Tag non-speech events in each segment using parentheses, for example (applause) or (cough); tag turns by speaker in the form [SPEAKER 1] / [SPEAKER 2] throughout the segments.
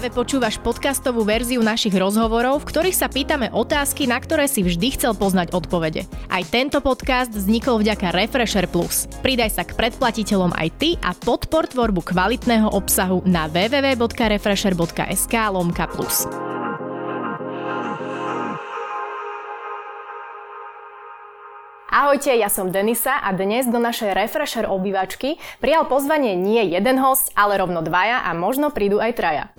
[SPEAKER 1] Práve počúvaš podcastovú verziu našich rozhovorov, v ktorých sa pýtame otázky, na ktoré si vždy chcel poznať odpovede. Aj tento podcast vznikol vďaka Refresher Plus. Pridaj sa k predplatiteľom aj ty a podpor tvorbu kvalitného obsahu na www.refresher.sk. Ahojte, ja som Denisa a dnes do našej Refresher obývačky prijal pozvanie nie jeden host, ale rovno dvaja a možno prídu aj traja.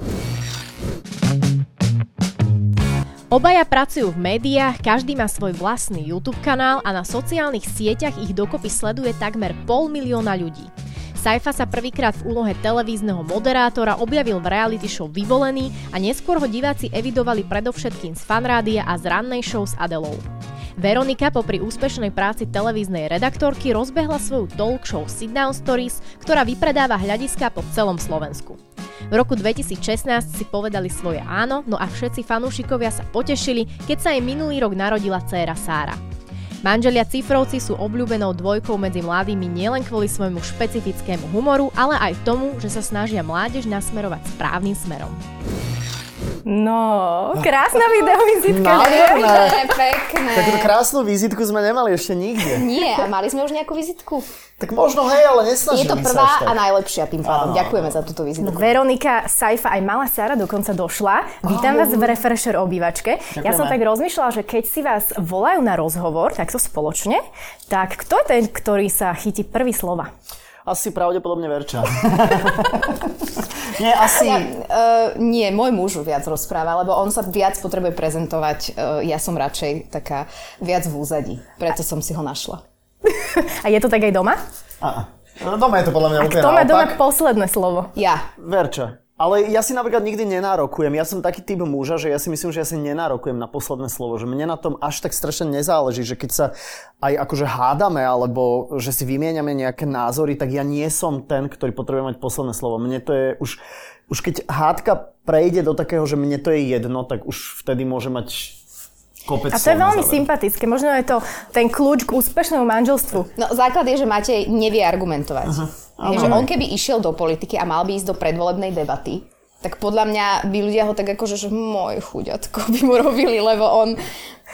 [SPEAKER 1] Obaja pracujú v médiách, každý má svoj vlastný YouTube kanál a na sociálnych sieťach ich dokopy sleduje takmer pol milióna ľudí. Saifa sa prvýkrát v úlohe televízneho moderátora objavil v reality show Vyvolený a neskôr ho diváci evidovali predovšetkým z fanrádia a z rannej show s Adelou. Veronika popri úspešnej práci televíznej redaktorky rozbehla svoju talk show Sit Down Stories, ktorá vypredáva hľadiska po celom Slovensku. V roku 2016 si povedali svoje áno, no a všetci fanúšikovia sa potešili, keď sa jej minulý rok narodila dcéra Sára. Manželia Cifrovci sú obľúbenou dvojkou medzi mladými nielen kvôli svojmu špecifickému humoru, ale aj tomu, že sa snažia mládež nasmerovať správnym smerom. No, krásna videovizitka,
[SPEAKER 2] Nádherné. Pekné.
[SPEAKER 3] Takúto krásnu vizitku sme nemali ešte nikde.
[SPEAKER 2] Nie, a mali sme už nejakú vizitku?
[SPEAKER 3] Tak možno hej, ale nesnažili
[SPEAKER 2] Je to prvá a najlepšia tým pádom. Ďakujeme za túto vizitku.
[SPEAKER 1] Veronika, Saifa aj malá Sara dokonca došla. Vítam vás v Refresher obývačke. Ďakujeme. Ja som tak rozmýšľala, že keď si vás volajú na rozhovor, takto spoločne, tak kto je ten, ktorý sa chytí prvý slova?
[SPEAKER 3] Asi pravdepodobne Verča. (laughs) nie, asi... Ja,
[SPEAKER 2] uh, nie, môj muž viac rozpráva, lebo on sa viac potrebuje prezentovať. Uh, ja som radšej taká viac v úzadí. Preto som si ho našla.
[SPEAKER 1] A je to tak aj doma?
[SPEAKER 3] A, no, doma je to podľa mňa úplne
[SPEAKER 1] kto má doma posledné slovo?
[SPEAKER 2] Ja.
[SPEAKER 3] Verča. Ale ja si napríklad nikdy nenárokujem. Ja som taký typ muža, že ja si myslím, že ja si nenárokujem na posledné slovo. Že mne na tom až tak strašne nezáleží, že keď sa aj akože hádame, alebo že si vymieňame nejaké názory, tak ja nie som ten, ktorý potrebuje mať posledné slovo. Mne to je už, už keď hádka prejde do takého, že mne to je jedno, tak už vtedy môže mať Kopec
[SPEAKER 1] a to je veľmi sympatické. Možno je to ten kľúč k úspešnému manželstvu.
[SPEAKER 2] No základ je, že Matej nevie argumentovať. Uh-huh. Je, že on keby išiel do politiky a mal by ísť do predvolebnej debaty, tak podľa mňa by ľudia ho tak akože, že môj chuďatko by mu robili, lebo on,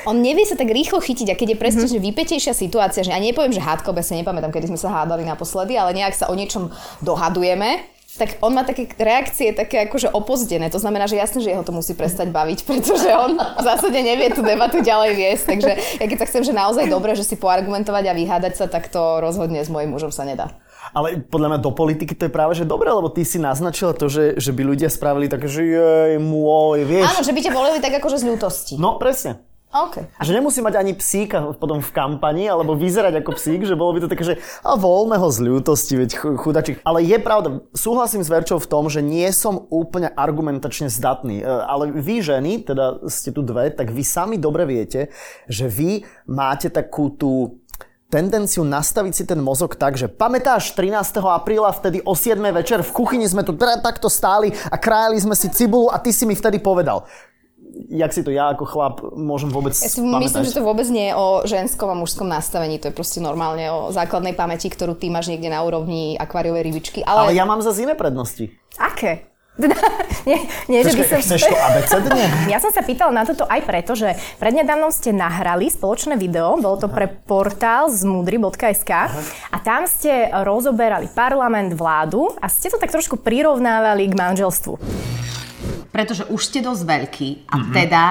[SPEAKER 2] on nevie sa tak rýchlo chytiť a keď je presne, mm-hmm. že vypetejšia situácia, že ja nepoviem, že hádko, ja sa nepamätám, kedy sme sa hádali naposledy, ale nejak sa o niečom dohadujeme, tak on má také reakcie také akože opozdené. To znamená, že jasne, že jeho to musí prestať baviť, pretože on v zásade nevie tú debatu ďalej viesť. Takže ja keď sa chcem, že naozaj dobre, že si poargumentovať a vyhádať sa, tak to rozhodne s mojim mužom sa nedá.
[SPEAKER 3] Ale podľa mňa do politiky to je práve že dobre, lebo ty si naznačila to, že, že by ľudia spravili také, že jej, môj, vieš.
[SPEAKER 2] Áno, že by ťa volili tak akože z ľútosti.
[SPEAKER 3] No, presne.
[SPEAKER 2] Okay.
[SPEAKER 3] A že nemusí mať ani psíka potom v kampani, alebo vyzerať ako psík, že bolo by to také, že a voľme ho z ľútosti, veď chudačik. Ale je pravda, súhlasím s Verčou v tom, že nie som úplne argumentačne zdatný. E, ale vy ženy, teda ste tu dve, tak vy sami dobre viete, že vy máte takú tú tendenciu nastaviť si ten mozog tak, že pamätáš 13. apríla, vtedy o 7. večer v kuchyni sme tu takto stáli a krájali sme si cibulu a ty si mi vtedy povedal, jak si to ja ako chlap môžem vôbec
[SPEAKER 2] Ja si pamätať? myslím, že to vôbec nie je o ženskom a mužskom nastavení, to je proste normálne o základnej pamäti, ktorú ty máš niekde na úrovni akváriovej rybičky.
[SPEAKER 3] Ale, ale ja mám zase iné prednosti.
[SPEAKER 1] Aké? (laughs) nie, nie, že by som...
[SPEAKER 3] Chceš to abecedne? (laughs)
[SPEAKER 1] Ja som sa pýtala na toto aj preto, že prednedávnom ste nahrali spoločné video, bolo to pre portál z mudry.sk a tam ste rozoberali parlament, vládu a ste to tak trošku prirovnávali k manželstvu.
[SPEAKER 4] Pretože už ste dosť veľkí a mm-hmm. teda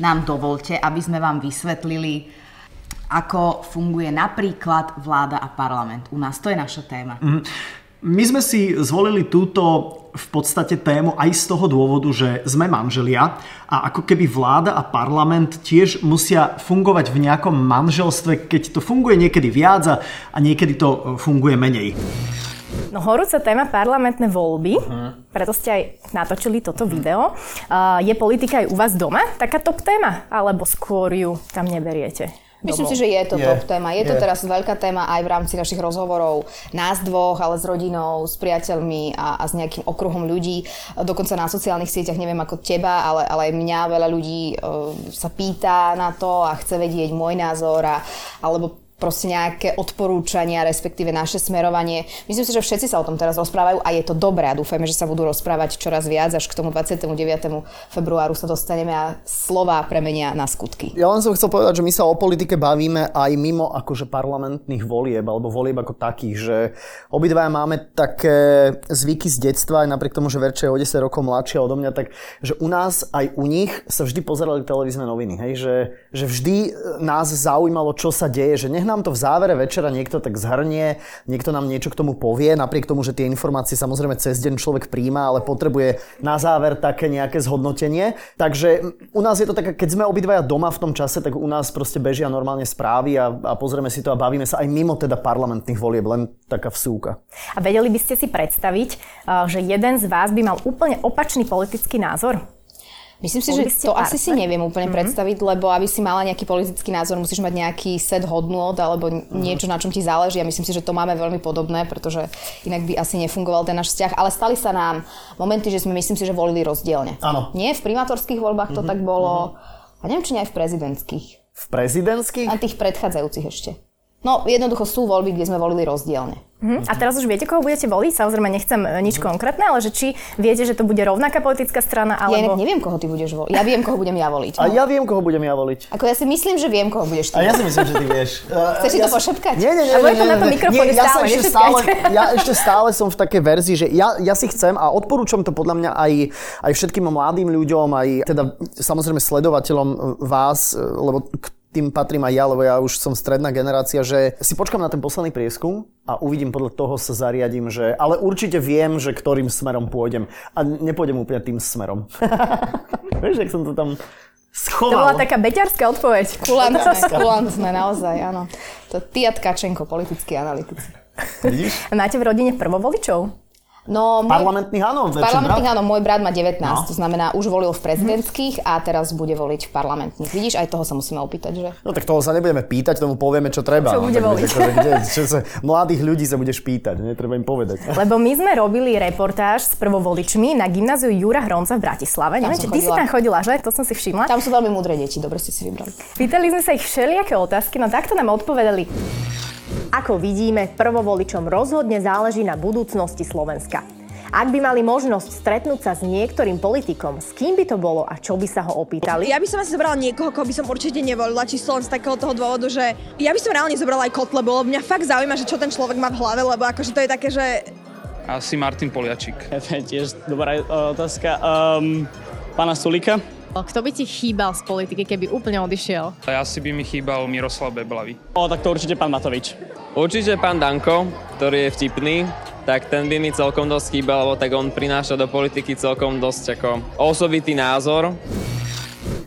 [SPEAKER 4] nám dovolte, aby sme vám vysvetlili, ako funguje napríklad vláda a parlament. U nás to je naša téma. Mm-hmm.
[SPEAKER 5] My sme si zvolili túto v podstate tému aj z toho dôvodu, že sme manželia a ako keby vláda a parlament tiež musia fungovať v nejakom manželstve, keď to funguje niekedy viac a, a niekedy to funguje menej.
[SPEAKER 1] No horúca téma parlamentné voľby, uh-huh. preto ste aj natočili toto video. Uh, je politika aj u vás doma taká top téma? Alebo skôr ju tam neberiete?
[SPEAKER 2] Myslím si, že je to je, top téma. Je, je to teraz veľká téma aj v rámci našich rozhovorov nás dvoch, ale s rodinou, s priateľmi a, a s nejakým okruhom ľudí. Dokonca na sociálnych sieťach, neviem ako teba, ale, ale aj mňa veľa ľudí uh, sa pýta na to a chce vedieť môj názor a, alebo proste nejaké odporúčania, respektíve naše smerovanie. Myslím si, že všetci sa o tom teraz rozprávajú a je to dobré a dúfajme, že sa budú rozprávať čoraz viac, až k tomu 29. februáru sa dostaneme a slova premenia na skutky.
[SPEAKER 3] Ja len som chcel povedať, že my sa o politike bavíme aj mimo akože parlamentných volieb alebo volieb ako takých, že obidvaja máme také zvyky z detstva, aj napriek tomu, že Verča je o 10 rokov mladšia odo mňa, tak že u nás aj u nich sa vždy pozerali televízne noviny, hej? Že, že vždy nás zaujímalo, čo sa deje, že nech nám to v závere večera niekto tak zhrnie, niekto nám niečo k tomu povie, napriek tomu, že tie informácie samozrejme cez deň človek príjma, ale potrebuje na záver také nejaké zhodnotenie. Takže u nás je to také, keď sme obidvaja doma v tom čase, tak u nás proste bežia normálne správy a, a pozrieme si to a bavíme sa aj mimo teda parlamentných volieb, len taká vsúka.
[SPEAKER 1] A vedeli by ste si predstaviť, eh, že jeden z vás by mal úplne opačný politický názor?
[SPEAKER 2] Myslím si, že to asi si neviem úplne mm-hmm. predstaviť, lebo aby si mala nejaký politický názor, musíš mať nejaký set hodnôt alebo mm-hmm. niečo, na čom ti záleží. A myslím si, že to máme veľmi podobné, pretože inak by asi nefungoval ten náš vzťah. Ale stali sa nám momenty, že sme myslím si, že volili rozdielne.
[SPEAKER 3] Áno.
[SPEAKER 2] Nie, v primátorských voľbách to mm-hmm. tak bolo. Mm-hmm. A neviem, či nie aj v prezidentských.
[SPEAKER 3] V prezidentských?
[SPEAKER 2] A tých predchádzajúcich ešte. No, jednoducho sú voľby, kde sme volili rozdielne.
[SPEAKER 1] Uh-huh. A teraz už viete, koho budete voliť? Samozrejme, nechcem e, nič uh-huh. konkrétne, ale že či viete, že to bude rovnaká politická strana, alebo...
[SPEAKER 2] Ja neviem, koho ty budeš voliť. Ja viem, koho budem ja voliť.
[SPEAKER 3] No. A ja viem, koho budem ja voliť.
[SPEAKER 2] Ako ja si myslím, že viem, koho budeš ty.
[SPEAKER 3] A ja si myslím, že ty vieš. (laughs)
[SPEAKER 2] Chceš si
[SPEAKER 3] ja
[SPEAKER 2] to pošepkať?
[SPEAKER 3] Nie, nie, nie.
[SPEAKER 1] A bude to na tom mikrofóne
[SPEAKER 3] ja
[SPEAKER 1] stále,
[SPEAKER 3] ešte stále, ja ešte stále som v takej verzii, že ja, ja si chcem a odporúčam to podľa mňa aj, aj všetkým mladým ľuďom, aj teda samozrejme sledovateľom vás, lebo tým patrím aj ja, lebo ja už som stredná generácia, že si počkam na ten posledný prieskum a uvidím podľa toho sa zariadím, že, ale určite viem, že ktorým smerom pôjdem. A nepôjdem úplne tým smerom. (laughs) Vieš, jak som to tam schoval.
[SPEAKER 1] To bola taká beťarská odpoveď.
[SPEAKER 2] Kulantné, (laughs) kulantné, naozaj, áno. To ty a Tkačenko, politickí analytici.
[SPEAKER 3] Vidíš?
[SPEAKER 1] Máte v rodine prvovoličov?
[SPEAKER 2] No,
[SPEAKER 3] môj, parlamentných áno.
[SPEAKER 2] Parlamentných áno, môj brat má 19, no. to znamená, už volil v prezidentských a teraz bude voliť v parlamentných. Vidíš, aj toho sa musíme opýtať, že?
[SPEAKER 3] No tak toho sa nebudeme pýtať, tomu povieme, čo treba.
[SPEAKER 1] Čo
[SPEAKER 3] no,
[SPEAKER 1] bude voliť.
[SPEAKER 3] Akože, kde, čo sa, mladých ľudí sa budeš pýtať, netreba im povedať.
[SPEAKER 1] Lebo my sme robili reportáž s prvovoličmi na gymnáziu Jura Hronca v Bratislave. Tam Neviem, či ty si tam chodila, že? To som si všimla.
[SPEAKER 2] Tam sú veľmi múdre deti, dobre ste si vybrali.
[SPEAKER 1] Pýtali sme sa ich všelijaké otázky, no takto nám odpovedali. Ako vidíme, prvovoličom rozhodne záleží na budúcnosti Slovenska. Ak by mali možnosť stretnúť sa s niektorým politikom, s kým by to bolo a čo by sa ho opýtali?
[SPEAKER 6] Ja by som asi zobrala niekoho, koho by som určite nevolila, čisto len z takého toho dôvodu, že ja by som reálne zobrala aj Kotlebu, lebo mňa fakt zaujíma, že čo ten človek má v hlave, lebo akože to je také, že
[SPEAKER 7] asi Martin Poliačik. (laughs)
[SPEAKER 8] To je tiež dobrá otázka. Um, pána Sulika.
[SPEAKER 1] Kto by ti chýbal z politiky, keby úplne odišiel?
[SPEAKER 7] Asi by mi chýbal Miroslav Beblavý.
[SPEAKER 8] O, tak to určite pán Matovič.
[SPEAKER 9] Určite pán Danko, ktorý je vtipný, tak ten by mi celkom dosť chýbal, lebo tak on prináša do politiky celkom dosť ako osobitý názor.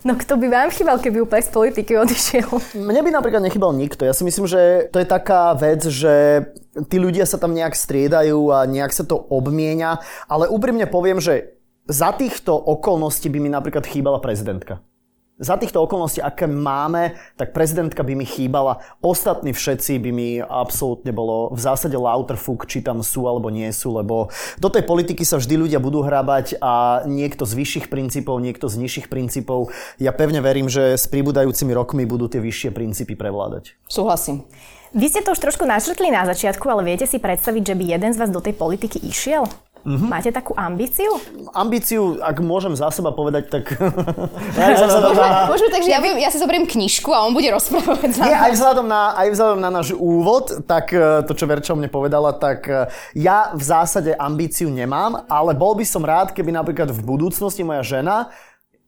[SPEAKER 1] No kto by vám chýbal, keby úplne z politiky odišiel?
[SPEAKER 3] Mne by napríklad nechybal nikto. Ja si myslím, že to je taká vec, že tí ľudia sa tam nejak striedajú a nejak sa to obmienia, ale úprimne poviem, že za týchto okolností by mi napríklad chýbala prezidentka. Za týchto okolností, aké máme, tak prezidentka by mi chýbala. Ostatní všetci by mi absolútne bolo v zásade lauterfuk, či tam sú alebo nie sú, lebo do tej politiky sa vždy ľudia budú hrábať a niekto z vyšších princípov, niekto z nižších princípov. Ja pevne verím, že s pribúdajúcimi rokmi budú tie vyššie princípy prevládať.
[SPEAKER 2] Súhlasím.
[SPEAKER 1] Vy ste to už trošku našrtli na začiatku, ale viete si predstaviť, že by jeden z vás do tej politiky išiel? Mm-hmm. Máte takú ambíciu?
[SPEAKER 3] Ambíciu, ak môžem za seba povedať, tak... (laughs)
[SPEAKER 2] Môžeme, takže ja, viem, ja si zoberiem knižku a on bude rozprávať za
[SPEAKER 3] Nie, aj vzhľadom, na, aj vzhľadom na náš úvod, tak e, to, čo Verča mne povedala, tak e, ja v zásade ambíciu nemám, ale bol by som rád, keby napríklad v budúcnosti moja žena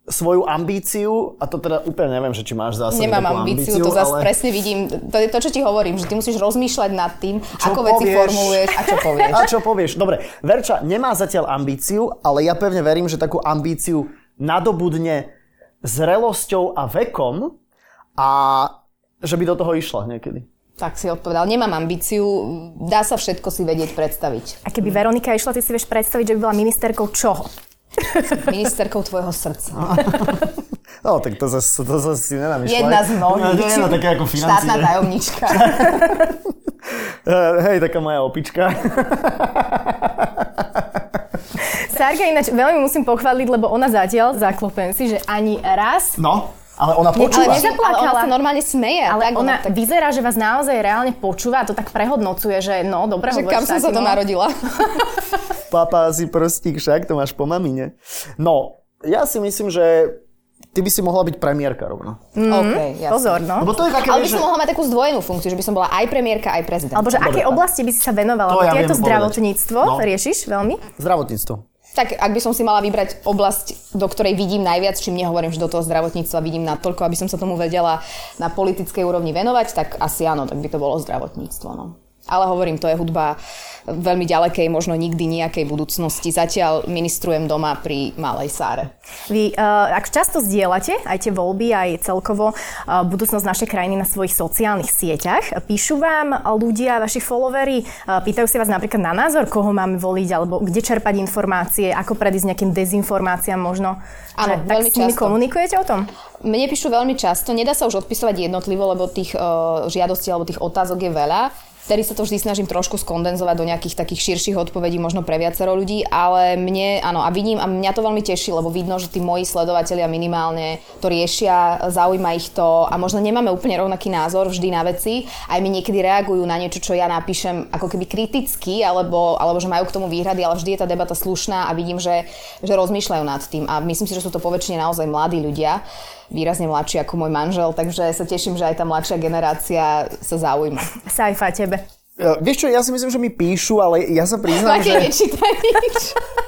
[SPEAKER 3] svoju ambíciu, a to teda úplne neviem, že či máš zase
[SPEAKER 2] Nemám
[SPEAKER 3] ambíciu,
[SPEAKER 2] ambíciu, to zase ale... presne vidím. To je to, čo ti hovorím, že ty musíš rozmýšľať nad tým, čo ako povieš? veci formuluješ a čo povieš. (laughs)
[SPEAKER 3] A čo povieš. Dobre, Verča nemá zatiaľ ambíciu, ale ja pevne verím, že takú ambíciu nadobudne zrelosťou a vekom a že by do toho išla niekedy.
[SPEAKER 2] Tak si odpovedal, nemám ambíciu, dá sa všetko si vedieť predstaviť.
[SPEAKER 1] A keby Veronika išla, ty si vieš predstaviť, že by bola ministerkou čoho? (laughs)
[SPEAKER 2] Ministerkou tvojho srdca.
[SPEAKER 3] No, tak to zase, to zase si nenamýšľaj.
[SPEAKER 2] Jedna z mnohých.
[SPEAKER 3] No, jedna také ako financie.
[SPEAKER 2] Štátna tajomnička. (laughs)
[SPEAKER 3] Hej, taká moja opička.
[SPEAKER 1] Sarka ináč veľmi musím pochváliť, lebo ona zatiaľ, zaklopem si, že ani raz
[SPEAKER 3] no? Ale ona
[SPEAKER 1] Ale
[SPEAKER 3] počúva.
[SPEAKER 1] nezaplakala.
[SPEAKER 2] Ale ona sa normálne smeje.
[SPEAKER 1] Ale
[SPEAKER 2] tak,
[SPEAKER 1] ona
[SPEAKER 2] tak,
[SPEAKER 1] vyzerá, že vás naozaj reálne počúva a to tak prehodnocuje, že no, dobre,
[SPEAKER 2] že
[SPEAKER 1] hovoríš
[SPEAKER 2] kam som sa to
[SPEAKER 1] no.
[SPEAKER 2] narodila. (laughs)
[SPEAKER 3] Papa si prstík, však to máš po mamine. No, ja si myslím, že ty by si mohla byť premiérka rovno.
[SPEAKER 2] OK, jasne.
[SPEAKER 1] Pozor, no.
[SPEAKER 3] Lebo to je také,
[SPEAKER 2] Ale by som
[SPEAKER 3] že...
[SPEAKER 2] mohla mať takú zdvojenú funkciu, že by som bola aj premiérka, aj prezident.
[SPEAKER 1] Alebo že aké
[SPEAKER 3] Dobre,
[SPEAKER 1] oblasti by si sa venovala?
[SPEAKER 3] To ja viem
[SPEAKER 1] to zdravotníctvo
[SPEAKER 3] No.
[SPEAKER 1] riešiš veľmi?
[SPEAKER 3] Zdravotníctvo.
[SPEAKER 2] Tak ak by som si mala vybrať oblasť, do ktorej vidím najviac, čím nehovorím, že do toho zdravotníctva vidím na toľko, aby som sa tomu vedela na politickej úrovni venovať, tak asi áno, tak by to bolo zdravotníctvo. No. Ale hovorím, to je hudba veľmi ďalekej, možno nikdy nejakej budúcnosti. Zatiaľ ministrujem doma pri Malej Sáre.
[SPEAKER 1] Vy, uh, ak často zdieľate aj tie voľby, aj celkovo uh, budúcnosť našej krajiny na svojich sociálnych sieťach, píšu vám ľudia, vaši followery, uh, pýtajú si vás napríklad na názor, koho máme voliť, alebo kde čerpať informácie, ako predísť nejakým dezinformáciám možno.
[SPEAKER 2] Áno,
[SPEAKER 1] Že- tak
[SPEAKER 2] veľmi
[SPEAKER 1] s nimi
[SPEAKER 2] často.
[SPEAKER 1] komunikujete o tom?
[SPEAKER 2] Mne píšu veľmi často, nedá sa už odpisovať jednotlivo, lebo tých žiadostí alebo tých otázok je veľa. Vtedy sa to vždy snažím trošku skondenzovať do nejakých takých širších odpovedí, možno pre viacero ľudí, ale mne, áno, a vidím, a mňa to veľmi teší, lebo vidno, že tí moji sledovatelia minimálne to riešia, zaujíma ich to a možno nemáme úplne rovnaký názor vždy na veci, aj mi niekedy reagujú na niečo, čo ja napíšem ako keby kriticky, alebo, alebo že majú k tomu výhrady, ale vždy je tá debata slušná a vidím, že, že rozmýšľajú nad tým. A myslím si, že sú to poväčšine naozaj mladí ľudia, výrazne mladší ako môj manžel, takže sa teším, že aj tá mladšia generácia sa zaujíma.
[SPEAKER 1] Saifa, tebe.
[SPEAKER 3] Ja, vieš čo, ja si myslím, že mi píšu, ale ja sa priznám, že,
[SPEAKER 2] nečítaj nič.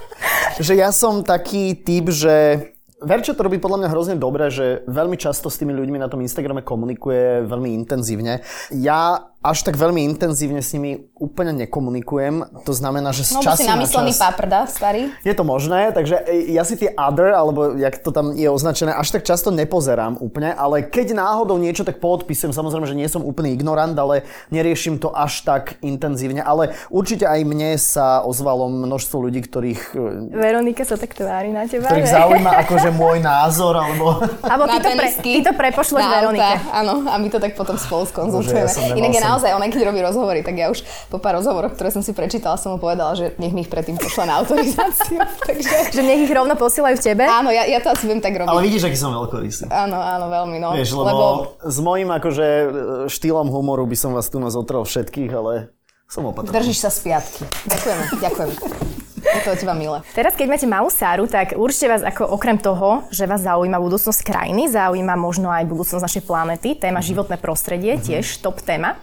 [SPEAKER 2] (laughs)
[SPEAKER 3] že ja som taký typ, že Verčo to robí podľa mňa hrozne dobre, že veľmi často s tými ľuďmi na tom Instagrame komunikuje veľmi intenzívne. Ja až tak veľmi intenzívne s nimi úplne nekomunikujem. To znamená, že z
[SPEAKER 2] No,
[SPEAKER 3] času
[SPEAKER 2] si
[SPEAKER 3] na
[SPEAKER 2] namyslený
[SPEAKER 3] čas...
[SPEAKER 2] paprda, starý.
[SPEAKER 3] Je to možné, takže e, ja si tie other, alebo jak to tam je označené, až tak často nepozerám úplne, ale keď náhodou niečo tak poodpisujem, samozrejme, že nie som úplný ignorant, ale neriešim to až tak intenzívne. Ale určite aj mne sa ozvalo množstvo ľudí, ktorých, e,
[SPEAKER 1] Veronika sa tak tvári na teba.
[SPEAKER 3] ktorých
[SPEAKER 1] že-
[SPEAKER 3] zaujíma akože môj názor, alebo...
[SPEAKER 1] Alebo ty
[SPEAKER 2] Na
[SPEAKER 1] to, pre, ty to prepošleš
[SPEAKER 2] na
[SPEAKER 1] Veronike.
[SPEAKER 2] Áno, a my to tak potom spolu skonzultujeme.
[SPEAKER 3] Bože, ja
[SPEAKER 2] naozaj, ona keď robí rozhovory, tak ja už po pár rozhovoroch, ktoré som si prečítala, som mu povedala, že nech mi ich predtým pošla na autorizáciu. (laughs) Takže
[SPEAKER 1] Že nech ich rovno posielajú tebe.
[SPEAKER 2] áno, ja, ja to asi viem tak robiť.
[SPEAKER 3] Ale vidíš, aký som veľkorysý.
[SPEAKER 2] Áno, áno, veľmi, no.
[SPEAKER 3] Vieš, lebo, lebo s mojím akože štýlom humoru by som vás tu nás otrel všetkých, ale som opatrný.
[SPEAKER 2] Držíš sa z piatky. Ďakujem, ďakujem. Je to od teba milé.
[SPEAKER 1] Teraz, keď máte malú Sáru, tak určite vás ako okrem toho, že vás zaujíma budúcnosť krajiny, zaujíma možno aj budúcnosť našej planety, téma životné prostredie, tiež top téma.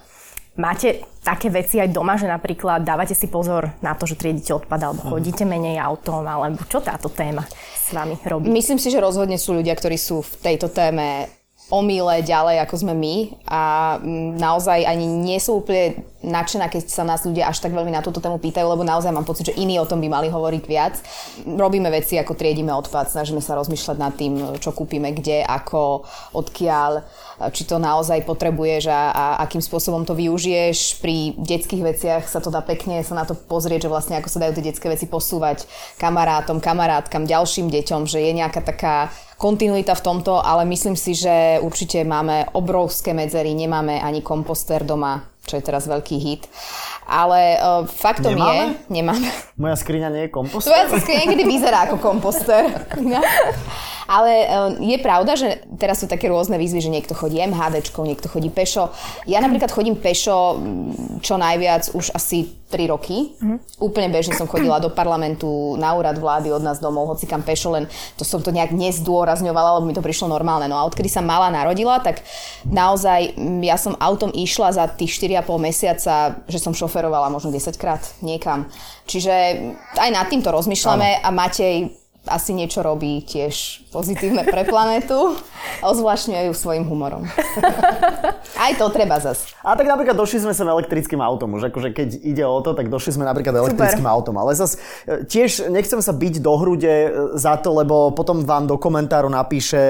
[SPEAKER 1] Máte také veci aj doma, že napríklad dávate si pozor na to, že triedite odpad, alebo chodíte menej autom, alebo čo táto téma s vami robí?
[SPEAKER 2] Myslím si, že rozhodne sú ľudia, ktorí sú v tejto téme o míle ďalej, ako sme my a mm, naozaj ani nie sú úplne nadšená, keď sa nás ľudia až tak veľmi na túto tému pýtajú, lebo naozaj mám pocit, že iní o tom by mali hovoriť viac. Robíme veci, ako triedime odpad, snažíme sa rozmýšľať nad tým, čo kúpime, kde, ako, odkiaľ, či to naozaj potrebuješ a, a akým spôsobom to využiješ. Pri detských veciach sa to dá pekne sa na to pozrieť, že vlastne ako sa dajú tie detské veci posúvať kamarátom, kamarátkam, ďalším deťom, že je nejaká taká kontinuita v tomto, ale myslím si, že určite máme obrovské medzery, nemáme ani komposter doma, čo je teraz veľký hit. Ale uh, faktom
[SPEAKER 3] Nemáme?
[SPEAKER 2] je, nemáme.
[SPEAKER 3] Moja skriňa nie je kompost.
[SPEAKER 2] Tvoja skriňa niekedy vyzerá ako komposter. (laughs) (laughs) Ale uh, je pravda, že teraz sú také rôzne výzvy, že niekto chodí MHDčkou, niekto chodí pešo. Ja napríklad chodím pešo mm, čo najviac už asi 3 roky. Úplne bežne som chodila do parlamentu, na úrad vlády, od nás domov, hoci kam pešo, len to som to nejak nezdôrazňovala, lebo mi to prišlo normálne. No a odkedy sa mala narodila, tak naozaj mm, ja som autom išla za tých 4,5 mesiaca, že som šoferovala možno 10 krát niekam. Čiže aj nad týmto rozmýšľame a Matej asi niečo robí tiež pozitívne pre planetu. Ozvlášňuje ju svojim humorom. (laughs) Aj to treba zas.
[SPEAKER 3] A tak napríklad došli sme sem elektrickým autom. Už akože keď ide o to, tak došli sme napríklad elektrickým autom. Ale zas e, tiež nechcem sa byť do hrude e, za to, lebo potom vám do komentáru napíše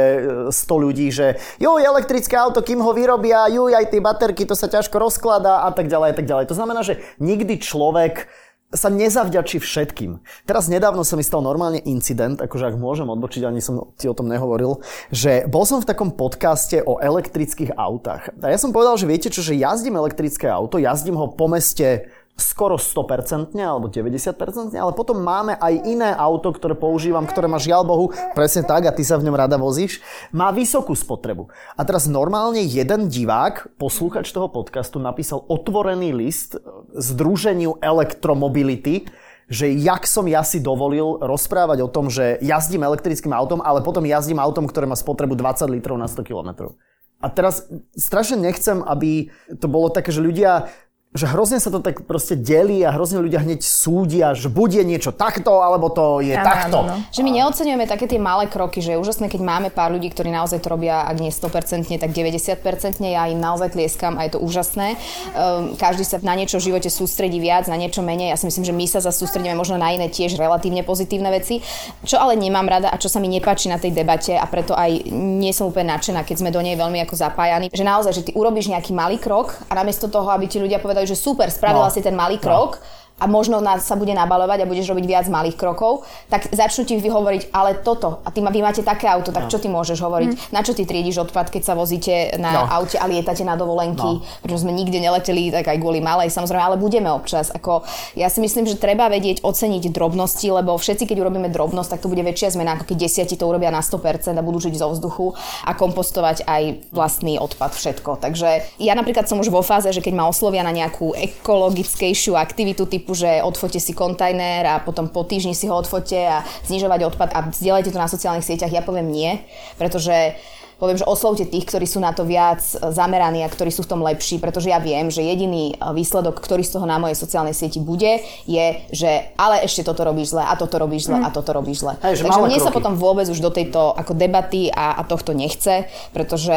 [SPEAKER 3] e, 100 ľudí, že juj, elektrické auto, kým ho vyrobia, juj, aj tie baterky, to sa ťažko rozkladá a tak ďalej a tak ďalej. To znamená, že nikdy človek sa nezavďačí všetkým. Teraz nedávno sa mi stal normálne incident, akože ak môžem odbočiť, ani som ti o tom nehovoril, že bol som v takom podcaste o elektrických autách. A ja som povedal, že viete čo, že jazdím elektrické auto, jazdím ho po meste skoro 100% alebo 90%, ale potom máme aj iné auto, ktoré používam, ktoré má žiaľ Bohu, presne tak, a ty sa v ňom rada vozíš, má vysokú spotrebu. A teraz normálne jeden divák, poslúchač toho podcastu, napísal otvorený list Združeniu Elektromobility, že jak som ja si dovolil rozprávať o tom, že jazdím elektrickým autom, ale potom jazdím autom, ktoré má spotrebu 20 litrov na 100 km. A teraz strašne nechcem, aby to bolo také, že ľudia že hrozne sa to tak proste delí a hrozne ľudia hneď súdia, že bude niečo takto, alebo to je ano, takto. Ano,
[SPEAKER 2] ano. Že my neocenujeme také tie malé kroky, že je úžasné, keď máme pár ľudí, ktorí naozaj to robia, ak nie 100%, tak 90%, ja im naozaj tlieskam a je to úžasné. Um, každý sa na niečo v živote sústredí viac, na niečo menej. Ja si myslím, že my sa sústredíme možno na iné tiež relatívne pozitívne veci. Čo ale nemám rada a čo sa mi nepáči na tej debate a preto aj nie som úplne nadšená, keď sme do nej veľmi ako zapájani, že naozaj, že ty urobíš nejaký malý krok a namiesto toho, aby ti ľudia povedali, že super, spravila no. si ten malý krok, no a možno nás sa bude nabalovať a budeš robiť viac malých krokov, tak začnú ti vyhovoriť, ale toto, a ty ma, vy máte také auto, tak no. čo ty môžeš hovoriť? Mm. Na čo ty triediš odpad, keď sa vozíte na no. aute a lietate na dovolenky, no. pretože sme nikde neleteli, tak aj kvôli malej, samozrejme, ale budeme občas. Ako, ja si myslím, že treba vedieť oceniť drobnosti, lebo všetci, keď urobíme drobnosť, tak to bude väčšia zmena, ako keď desiati to urobia na 100% a budú žiť zo vzduchu a kompostovať aj vlastný odpad, všetko. Takže ja napríklad som už vo fáze, že keď ma oslovia na nejakú ekologickejšiu aktivitu typu typu, že odfote si kontajner a potom po týždni si ho odfote a znižovať odpad a zdieľajte to na sociálnych sieťach, ja poviem nie, pretože poviem, že oslovte tých, ktorí sú na to viac zameraní a ktorí sú v tom lepší, pretože ja viem, že jediný výsledok, ktorý z toho na mojej sociálnej sieti bude, je, že ale ešte toto robíš zle a toto robíš zle mm. a toto robíš zle. Hej, Takže mne sa potom vôbec už do tejto ako debaty a, a tohto nechce, pretože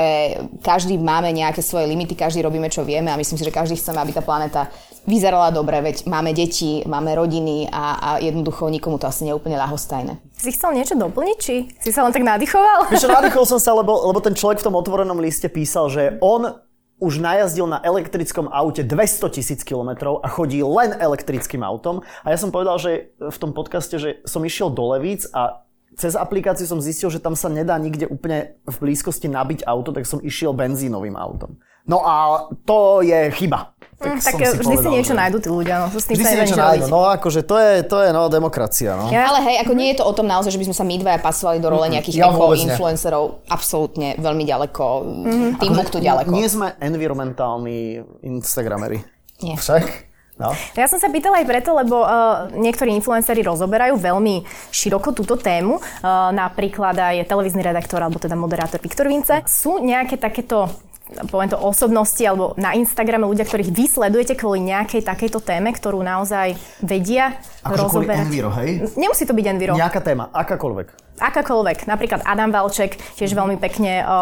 [SPEAKER 2] každý máme nejaké svoje limity, každý robíme, čo vieme a myslím si, že každý chceme, aby tá planéta vyzerala dobre, veď máme deti, máme rodiny a, a jednoducho nikomu to asi nie je úplne ľahostajné.
[SPEAKER 1] Si chcel niečo doplniť, či si sa len tak nadýchoval?
[SPEAKER 3] Víš, nadýchol som sa, lebo, lebo ten človek v tom otvorenom liste písal, že on už najazdil na elektrickom aute 200 tisíc kilometrov a chodí len elektrickým autom. A ja som povedal, že v tom podcaste, že som išiel do Levíc a cez aplikáciu som zistil, že tam sa nedá nikde úplne v blízkosti nabiť auto, tak som išiel benzínovým autom. No a to je chyba.
[SPEAKER 1] Tak, mm, tak si vždy povedal, si niečo že... nájdú tí ľudia, no. S tým
[SPEAKER 3] vždy sa si niečo nájdu, no akože to je, to je no, demokracia, no.
[SPEAKER 2] Ja, ale hej, ako nie je to o tom naozaj, že by sme sa my dvaja pasovali do role nejakých ja eko-influencerov. Absolútne veľmi ďaleko, mm-hmm. tým akože, ďaleko.
[SPEAKER 3] Nie sme environmentálni Instagramery.
[SPEAKER 2] Nie.
[SPEAKER 3] Však? No.
[SPEAKER 1] Ja som sa pýtala aj preto, lebo uh, niektorí influenceri rozoberajú veľmi široko túto tému. Uh, napríklad aj televízny redaktor alebo teda moderátor Viktor Vince. Sú nejaké takéto poviem to, osobnosti alebo na Instagrame ľudia, ktorých vy sledujete kvôli nejakej takejto téme, ktorú naozaj vedia
[SPEAKER 3] Akože rozoberať. Enviro, hej?
[SPEAKER 1] Nemusí to byť Enviro.
[SPEAKER 3] Nejaká téma, akákoľvek.
[SPEAKER 1] Akákoľvek. Napríklad Adam Valček tiež veľmi pekne o,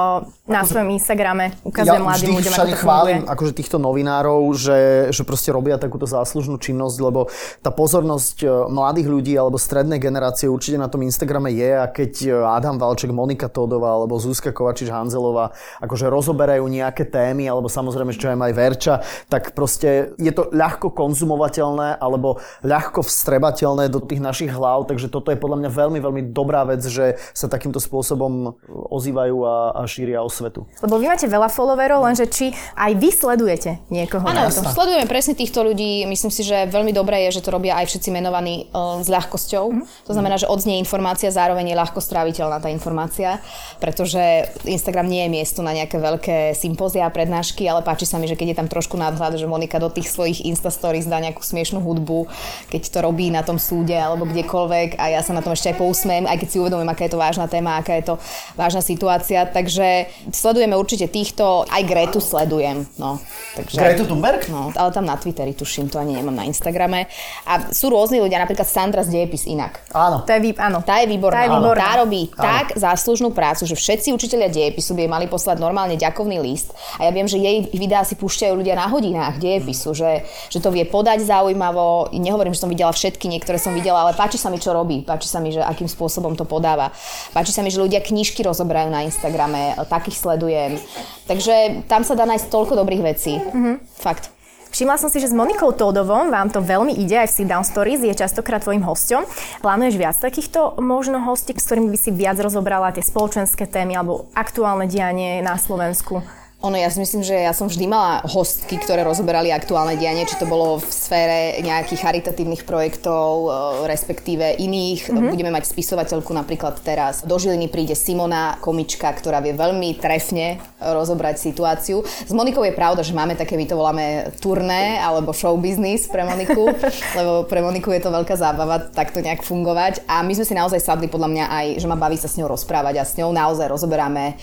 [SPEAKER 1] na akože, svojom Instagrame ukazuje ja mladým ľuďom, ako to
[SPEAKER 3] chválim akože týchto novinárov, že, že proste robia takúto záslužnú činnosť, lebo tá pozornosť e, mladých ľudí alebo strednej generácie určite na tom Instagrame je a keď e, Adam Valček, Monika Todová alebo Zuzka Kovačič Hanzelová akože rozoberajú nejaké témy alebo samozrejme, čo aj Verča, tak proste je to ľahko konzumovateľné alebo ľahko vstrebateľné do tých našich hlav, takže toto je podľa mňa veľmi, veľmi dobrá vec, že sa takýmto spôsobom ozývajú a, a šíria o svetu.
[SPEAKER 1] Lebo vy máte veľa followerov, lenže či aj vy sledujete niekoho?
[SPEAKER 2] Áno, sledujeme presne týchto ľudí. Myslím si, že veľmi dobré je, že to robia aj všetci menovaní uh, s ľahkosťou. Mm-hmm. To znamená, že odznie informácia, zároveň je ľahko stráviteľná tá informácia, pretože Instagram nie je miesto na nejaké veľké sympózia a prednášky, ale páči sa mi, že keď je tam trošku nadhľad, že Monika do tých svojich Insta stories dá nejakú smiešnú hudbu, keď to robí na tom súde alebo kdekoľvek a ja sa na tom ešte aj pousmiem, aj keď si uvedomím, uvedomujem, aká je to vážna téma, aká je to vážna situácia, takže sledujeme určite týchto, aj Gretu sledujem. No, takže,
[SPEAKER 3] Gretu Thunberg?
[SPEAKER 2] No, ale tam na Twitteri tuším, to ani nemám na Instagrame. A sú rôzni ľudia, napríklad Sandra z Dejepis inak.
[SPEAKER 3] Áno.
[SPEAKER 1] To je, áno.
[SPEAKER 2] Tá je výborná. Tá, je výborná. tá robí áno. tak záslužnú prácu, že všetci učiteľia dejepisu by jej mali poslať normálne ďakovný list. A ja viem, že jej videá si púšťajú ľudia na hodinách dejepisu, že, že to vie podať zaujímavo. Nehovorím, že som videla všetky, niektoré som videla, ale páči sa mi, čo robí. Páči sa mi, že akým spôsobom to podáva. Páči sa mi, že ľudia knižky rozoberajú na Instagrame, takých sledujem. Takže tam sa dá nájsť toľko dobrých vecí. Mm-hmm. Fakt.
[SPEAKER 1] Všimla som si, že s Monikou Tódovom vám to veľmi ide aj v Sit Down Stories, je častokrát tvojim hosťom. Plánuješ viac takýchto možno hostí, s ktorými by si viac rozobrala tie spoločenské témy alebo aktuálne dianie na Slovensku?
[SPEAKER 2] Ono, ja si myslím, že ja som vždy mala hostky, ktoré rozoberali aktuálne dianie, či to bolo v sfére nejakých charitatívnych projektov, e, respektíve iných. Mm-hmm. Budeme mať spisovateľku napríklad teraz. Do Žiliny príde Simona, komička, ktorá vie veľmi trefne rozobrať situáciu. S Monikou je pravda, že máme také, my to voláme turné alebo show business pre Moniku, (laughs) lebo pre Moniku je to veľká zábava takto nejak fungovať. A my sme si naozaj sadli podľa mňa aj, že ma baví sa s ňou rozprávať a s ňou naozaj rozoberáme,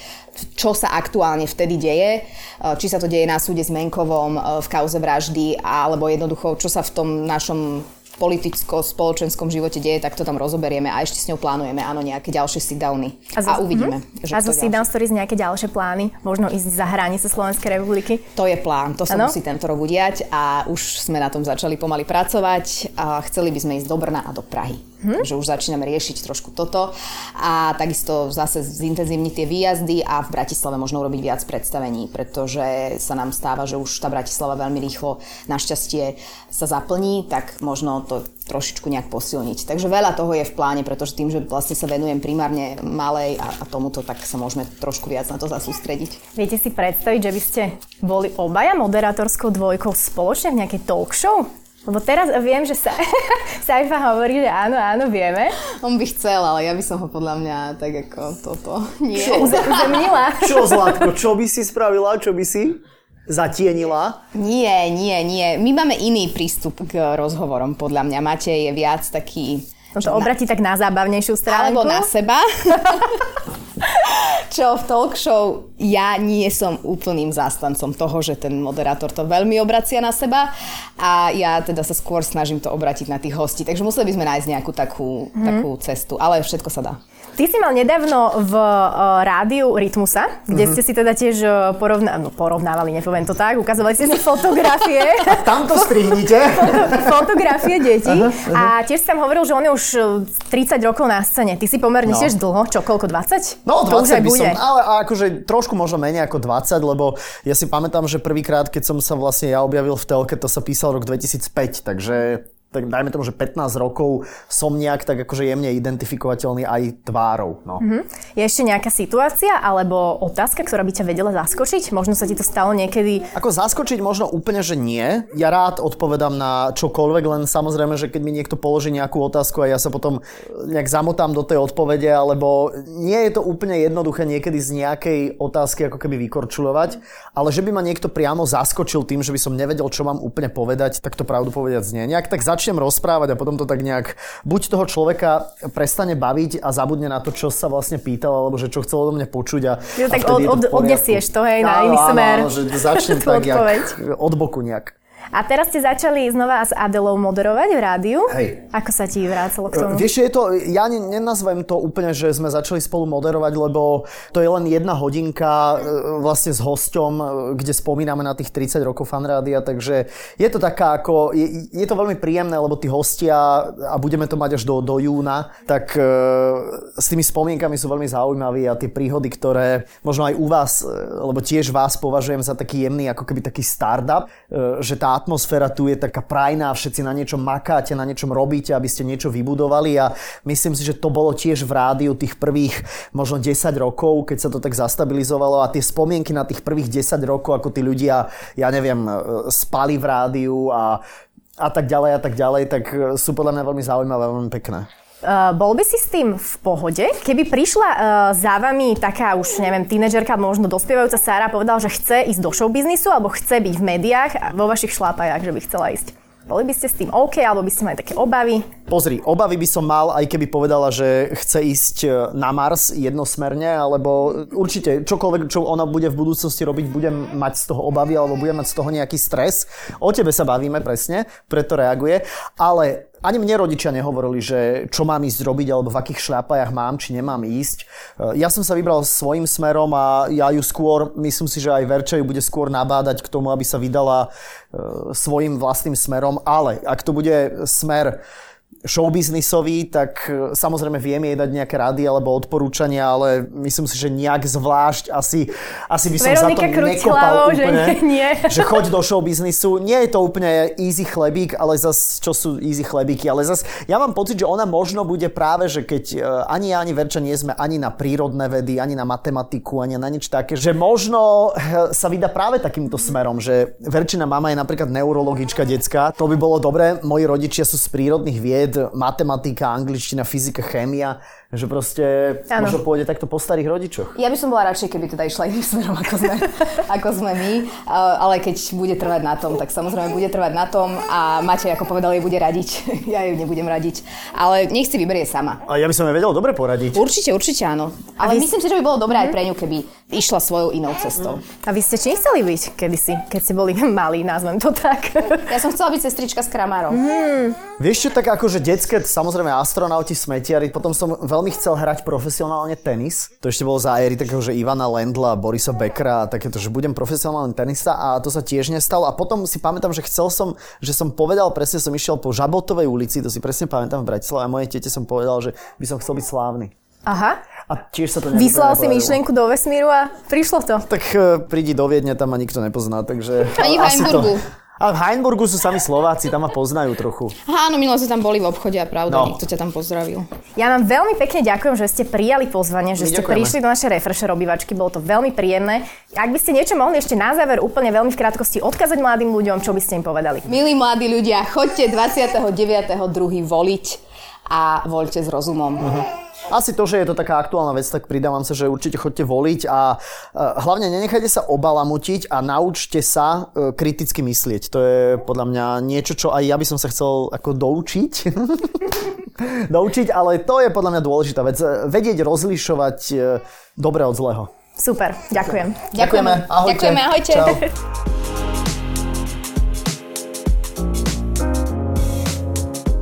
[SPEAKER 2] čo sa aktuálne vtedy deje, e, či sa to deje na súde s Menkovom e, v kauze vraždy, alebo jednoducho, čo sa v tom našom politicko-spoločenskom živote deje, tak to tam rozoberieme a ešte s ňou plánujeme, áno, nejaké ďalšie sit-downy. A, zo, a uvidíme.
[SPEAKER 1] Uh-huh. Že a zo sit-down stories nejaké ďalšie plány? Možno ísť za hranice Slovenskej republiky?
[SPEAKER 2] To je plán, to sa ano? musí tento rok udiať a už sme na tom začali pomaly pracovať a chceli by sme ísť do Brna a do Prahy. Hmm? Že už začíname riešiť trošku toto a takisto zase zintenzívniť tie výjazdy a v Bratislave možno urobiť viac predstavení, pretože sa nám stáva, že už tá Bratislava veľmi rýchlo našťastie sa zaplní, tak možno to trošičku nejak posilniť. Takže veľa toho je v pláne, pretože tým, že vlastne sa venujem primárne malej a, a tomuto, tak sa môžeme trošku viac na to zasústrediť.
[SPEAKER 1] Viete si predstaviť, že by ste boli obaja moderátorskou dvojkou spoločne v nejakej talk show? Lebo teraz viem, že sa, (laughs) Saifa hovorí, že áno, áno, vieme.
[SPEAKER 2] On by chcel, ale ja by som ho podľa mňa tak ako toto (laughs) nie.
[SPEAKER 1] Čo, uzemnila? (laughs)
[SPEAKER 3] Čo, Zlatko, čo by si spravila, čo by si zatienila?
[SPEAKER 2] Nie, nie, nie. My máme iný prístup k rozhovorom, podľa mňa. Matej je viac taký...
[SPEAKER 1] No to obratí tak na zábavnejšiu stránku.
[SPEAKER 2] Alebo na seba. Čo v talk show ja nie som úplným zástancom toho, že ten moderátor to veľmi obracia na seba a ja teda sa skôr snažím to obratiť na tých hostí. Takže museli by sme nájsť nejakú takú, hmm. takú cestu, ale všetko sa dá.
[SPEAKER 1] Ty si mal nedávno v uh, rádiu Rytmusa, kde uh-huh. ste si teda tiež porovna- no, porovnávali, nepoviem to tak, ukazovali ste si (laughs) fotografie.
[SPEAKER 3] A tam to strihnite. (laughs)
[SPEAKER 1] fotografie detí. Uh-huh, uh-huh. A tiež si tam hovoril, že on je už 30 rokov na scéne. Ty si pomerne no. tiež dlho, čo, koľko, 20?
[SPEAKER 3] No, 20 to už by bude. som, ale akože trošku možno menej ako 20, lebo ja si pamätám, že prvýkrát, keď som sa vlastne ja objavil v telke, to sa písal rok 2005, takže tak dajme tomu, že 15 rokov som nejak tak akože jemne identifikovateľný aj tvárou. No. Mm-hmm.
[SPEAKER 1] Je ešte nejaká situácia alebo otázka, ktorá by ťa vedela zaskočiť? Možno sa ti to stalo niekedy?
[SPEAKER 3] Ako zaskočiť možno úplne, že nie. Ja rád odpovedám na čokoľvek, len samozrejme, že keď mi niekto položí nejakú otázku a ja sa potom nejak zamotám do tej odpovede, alebo nie je to úplne jednoduché niekedy z nejakej otázky ako keby vykorčulovať, ale že by ma niekto priamo zaskočil tým, že by som nevedel, čo mám úplne povedať, tak to pravdu povedať nie. Nejak tak zač- začnem rozprávať a potom to tak nejak buď toho človeka prestane baviť a zabudne na to, čo sa vlastne pýtal, alebo že čo chcel odo mňa počuť a,
[SPEAKER 1] jo, tak od, od, odnesieš to, hej, na iný smer.
[SPEAKER 3] Áno, že začnem (laughs) tak jak od boku nejak.
[SPEAKER 1] A teraz ste začali znova s Adelou moderovať v rádiu. Hej. Ako sa ti vrácalo k tomu?
[SPEAKER 3] Vieš, je to, ja nenazvem to úplne, že sme začali spolu moderovať, lebo to je len jedna hodinka e, vlastne s hosťom, e, kde spomíname na tých 30 rokov fanrádia, takže je to taká ako, je, je to veľmi príjemné, lebo tí hostia, a budeme to mať až do, do júna, tak e, s tými spomienkami sú veľmi zaujímaví a tie príhody, ktoré možno aj u vás, lebo tiež vás považujem za taký jemný, ako keby taký startup, že tá atmosféra tu je taká prajná, všetci na niečom makáte, na niečom robíte, aby ste niečo vybudovali a myslím si, že to bolo tiež v rádiu tých prvých možno 10 rokov, keď sa to tak zastabilizovalo a tie spomienky na tých prvých 10 rokov, ako tí ľudia, ja neviem, e, spali v rádiu a a tak ďalej a tak ďalej, tak e, sú podľa mňa veľmi zaujímavé, veľmi pekné.
[SPEAKER 1] Uh, bol by si s tým v pohode? Keby prišla uh, za vami taká už, neviem, tínedžerka, možno dospievajúca Sára povedal, že chce ísť do showbiznisu alebo chce byť v médiách a vo vašich šlápajách, že by chcela ísť. Boli by ste s tým OK, alebo by ste mali také obavy?
[SPEAKER 3] Pozri, obavy by som mal, aj keby povedala, že chce ísť e, na Mars jednosmerne, alebo určite čokoľvek, čo ona bude v budúcnosti robiť, budem mať z toho obavy, alebo budem mať z toho nejaký stres. O tebe sa bavíme presne, preto reaguje. Ale ani mne rodičia nehovorili, že čo mám ísť robiť alebo v akých šľapajach mám či nemám ísť. E, ja som sa vybral svojim smerom a ja ju skôr, myslím si, že aj Verča ju bude skôr nabádať k tomu, aby sa vydala e, svojim vlastným smerom, ale ak to bude smer showbiznisový, tak e, samozrejme viem jej dať nejaké rady alebo odporúčania, ale myslím si, že nejak zvlášť asi, asi by som
[SPEAKER 1] Veronika
[SPEAKER 3] za to nekopal
[SPEAKER 1] že
[SPEAKER 3] úplne. (laughs)
[SPEAKER 1] nie.
[SPEAKER 3] Že choď do showbiznisu. Nie je to úplne easy chlebík, ale zas, čo sú easy chlebíky, ale zas, ja mám pocit, že ona možno bude práve, že keď e, ani ja, ani Verča nie sme ani na prírodné vedy, ani na matematiku, ani na nič také, že možno e, sa vydá práve takýmto smerom, že Verčina mama je napríklad neurologička detská, to by bolo dobré, moji rodičia sú z prírodných vied, matematika, angličtina, fyzika, chémia, že proste
[SPEAKER 1] Áno.
[SPEAKER 3] možno pôjde takto po starých rodičoch.
[SPEAKER 2] Ja by som bola radšej, keby teda išla iným smerom, ako sme, (laughs) ako sme my. Uh, ale keď bude trvať na tom, tak samozrejme bude trvať na tom a Matej, ako povedal, jej bude radiť. (laughs) ja ju nebudem radiť. Ale nech si vyberie sama.
[SPEAKER 3] A ja by som jej vedel dobre poradiť.
[SPEAKER 2] Určite, určite áno. Ale
[SPEAKER 1] vy-
[SPEAKER 2] myslím si, že by bolo dobré aj pre ňu, keby išla svojou inou cestou.
[SPEAKER 1] A vy ste čím chceli byť kedysi, keď ste boli (laughs) malí, nazvem to tak?
[SPEAKER 2] Ja som chcela byť sestrička s kramárom.
[SPEAKER 3] Vieš čo, tak akože detské, samozrejme astronauti, smetiari, potom som veľmi chcel hrať profesionálne tenis. To ešte bolo za éry takého, že Ivana Lendla, Borisa Beckera a takéto, že budem profesionálny tenista a to sa tiež nestalo. A potom si pamätám, že chcel som, že som povedal, presne som išiel po Žabotovej ulici, to si presne pamätám v Bratislave a mojej tete som povedal, že by som chcel byť slávny.
[SPEAKER 1] Aha.
[SPEAKER 3] A tiež sa to
[SPEAKER 1] Vyslal si myšlienku do vesmíru a prišlo to.
[SPEAKER 3] Tak e, prídi do Viedne, tam ma nikto nepozná, takže...
[SPEAKER 2] Ani v
[SPEAKER 3] asi to-. A v Heinburgu sú sami Slováci, tam ma poznajú trochu.
[SPEAKER 2] Áno, minule sme tam boli v obchode a pravda,
[SPEAKER 3] No.
[SPEAKER 2] niekto ťa tam pozdravil.
[SPEAKER 1] Ja vám veľmi pekne ďakujem, že ste prijali pozvanie, že
[SPEAKER 3] My
[SPEAKER 1] ste
[SPEAKER 3] ďakujeme.
[SPEAKER 1] prišli do našej refresher obývačky, bolo to veľmi príjemné. Ak by ste niečo mohli ešte na záver úplne veľmi v krátkosti odkázať mladým ľuďom, čo by ste im povedali?
[SPEAKER 2] Milí mladí ľudia, choďte 29.2. voliť a voľte s rozumom.
[SPEAKER 3] Asi to, že je to taká aktuálna vec, tak pridávam sa, že určite chodte voliť a e, hlavne nenechajte sa obalamutiť a naučte sa e, kriticky myslieť. To je podľa mňa niečo, čo aj ja by som sa chcel ako doučiť. (laughs) doučiť, ale to je podľa mňa dôležitá vec. E, Vedieť rozlišovať dobre od zlého.
[SPEAKER 1] Super, ďakujem.
[SPEAKER 3] Ďakujeme. Ahojte.
[SPEAKER 2] Ďakujeme, ahojte.
[SPEAKER 3] Čau. (laughs)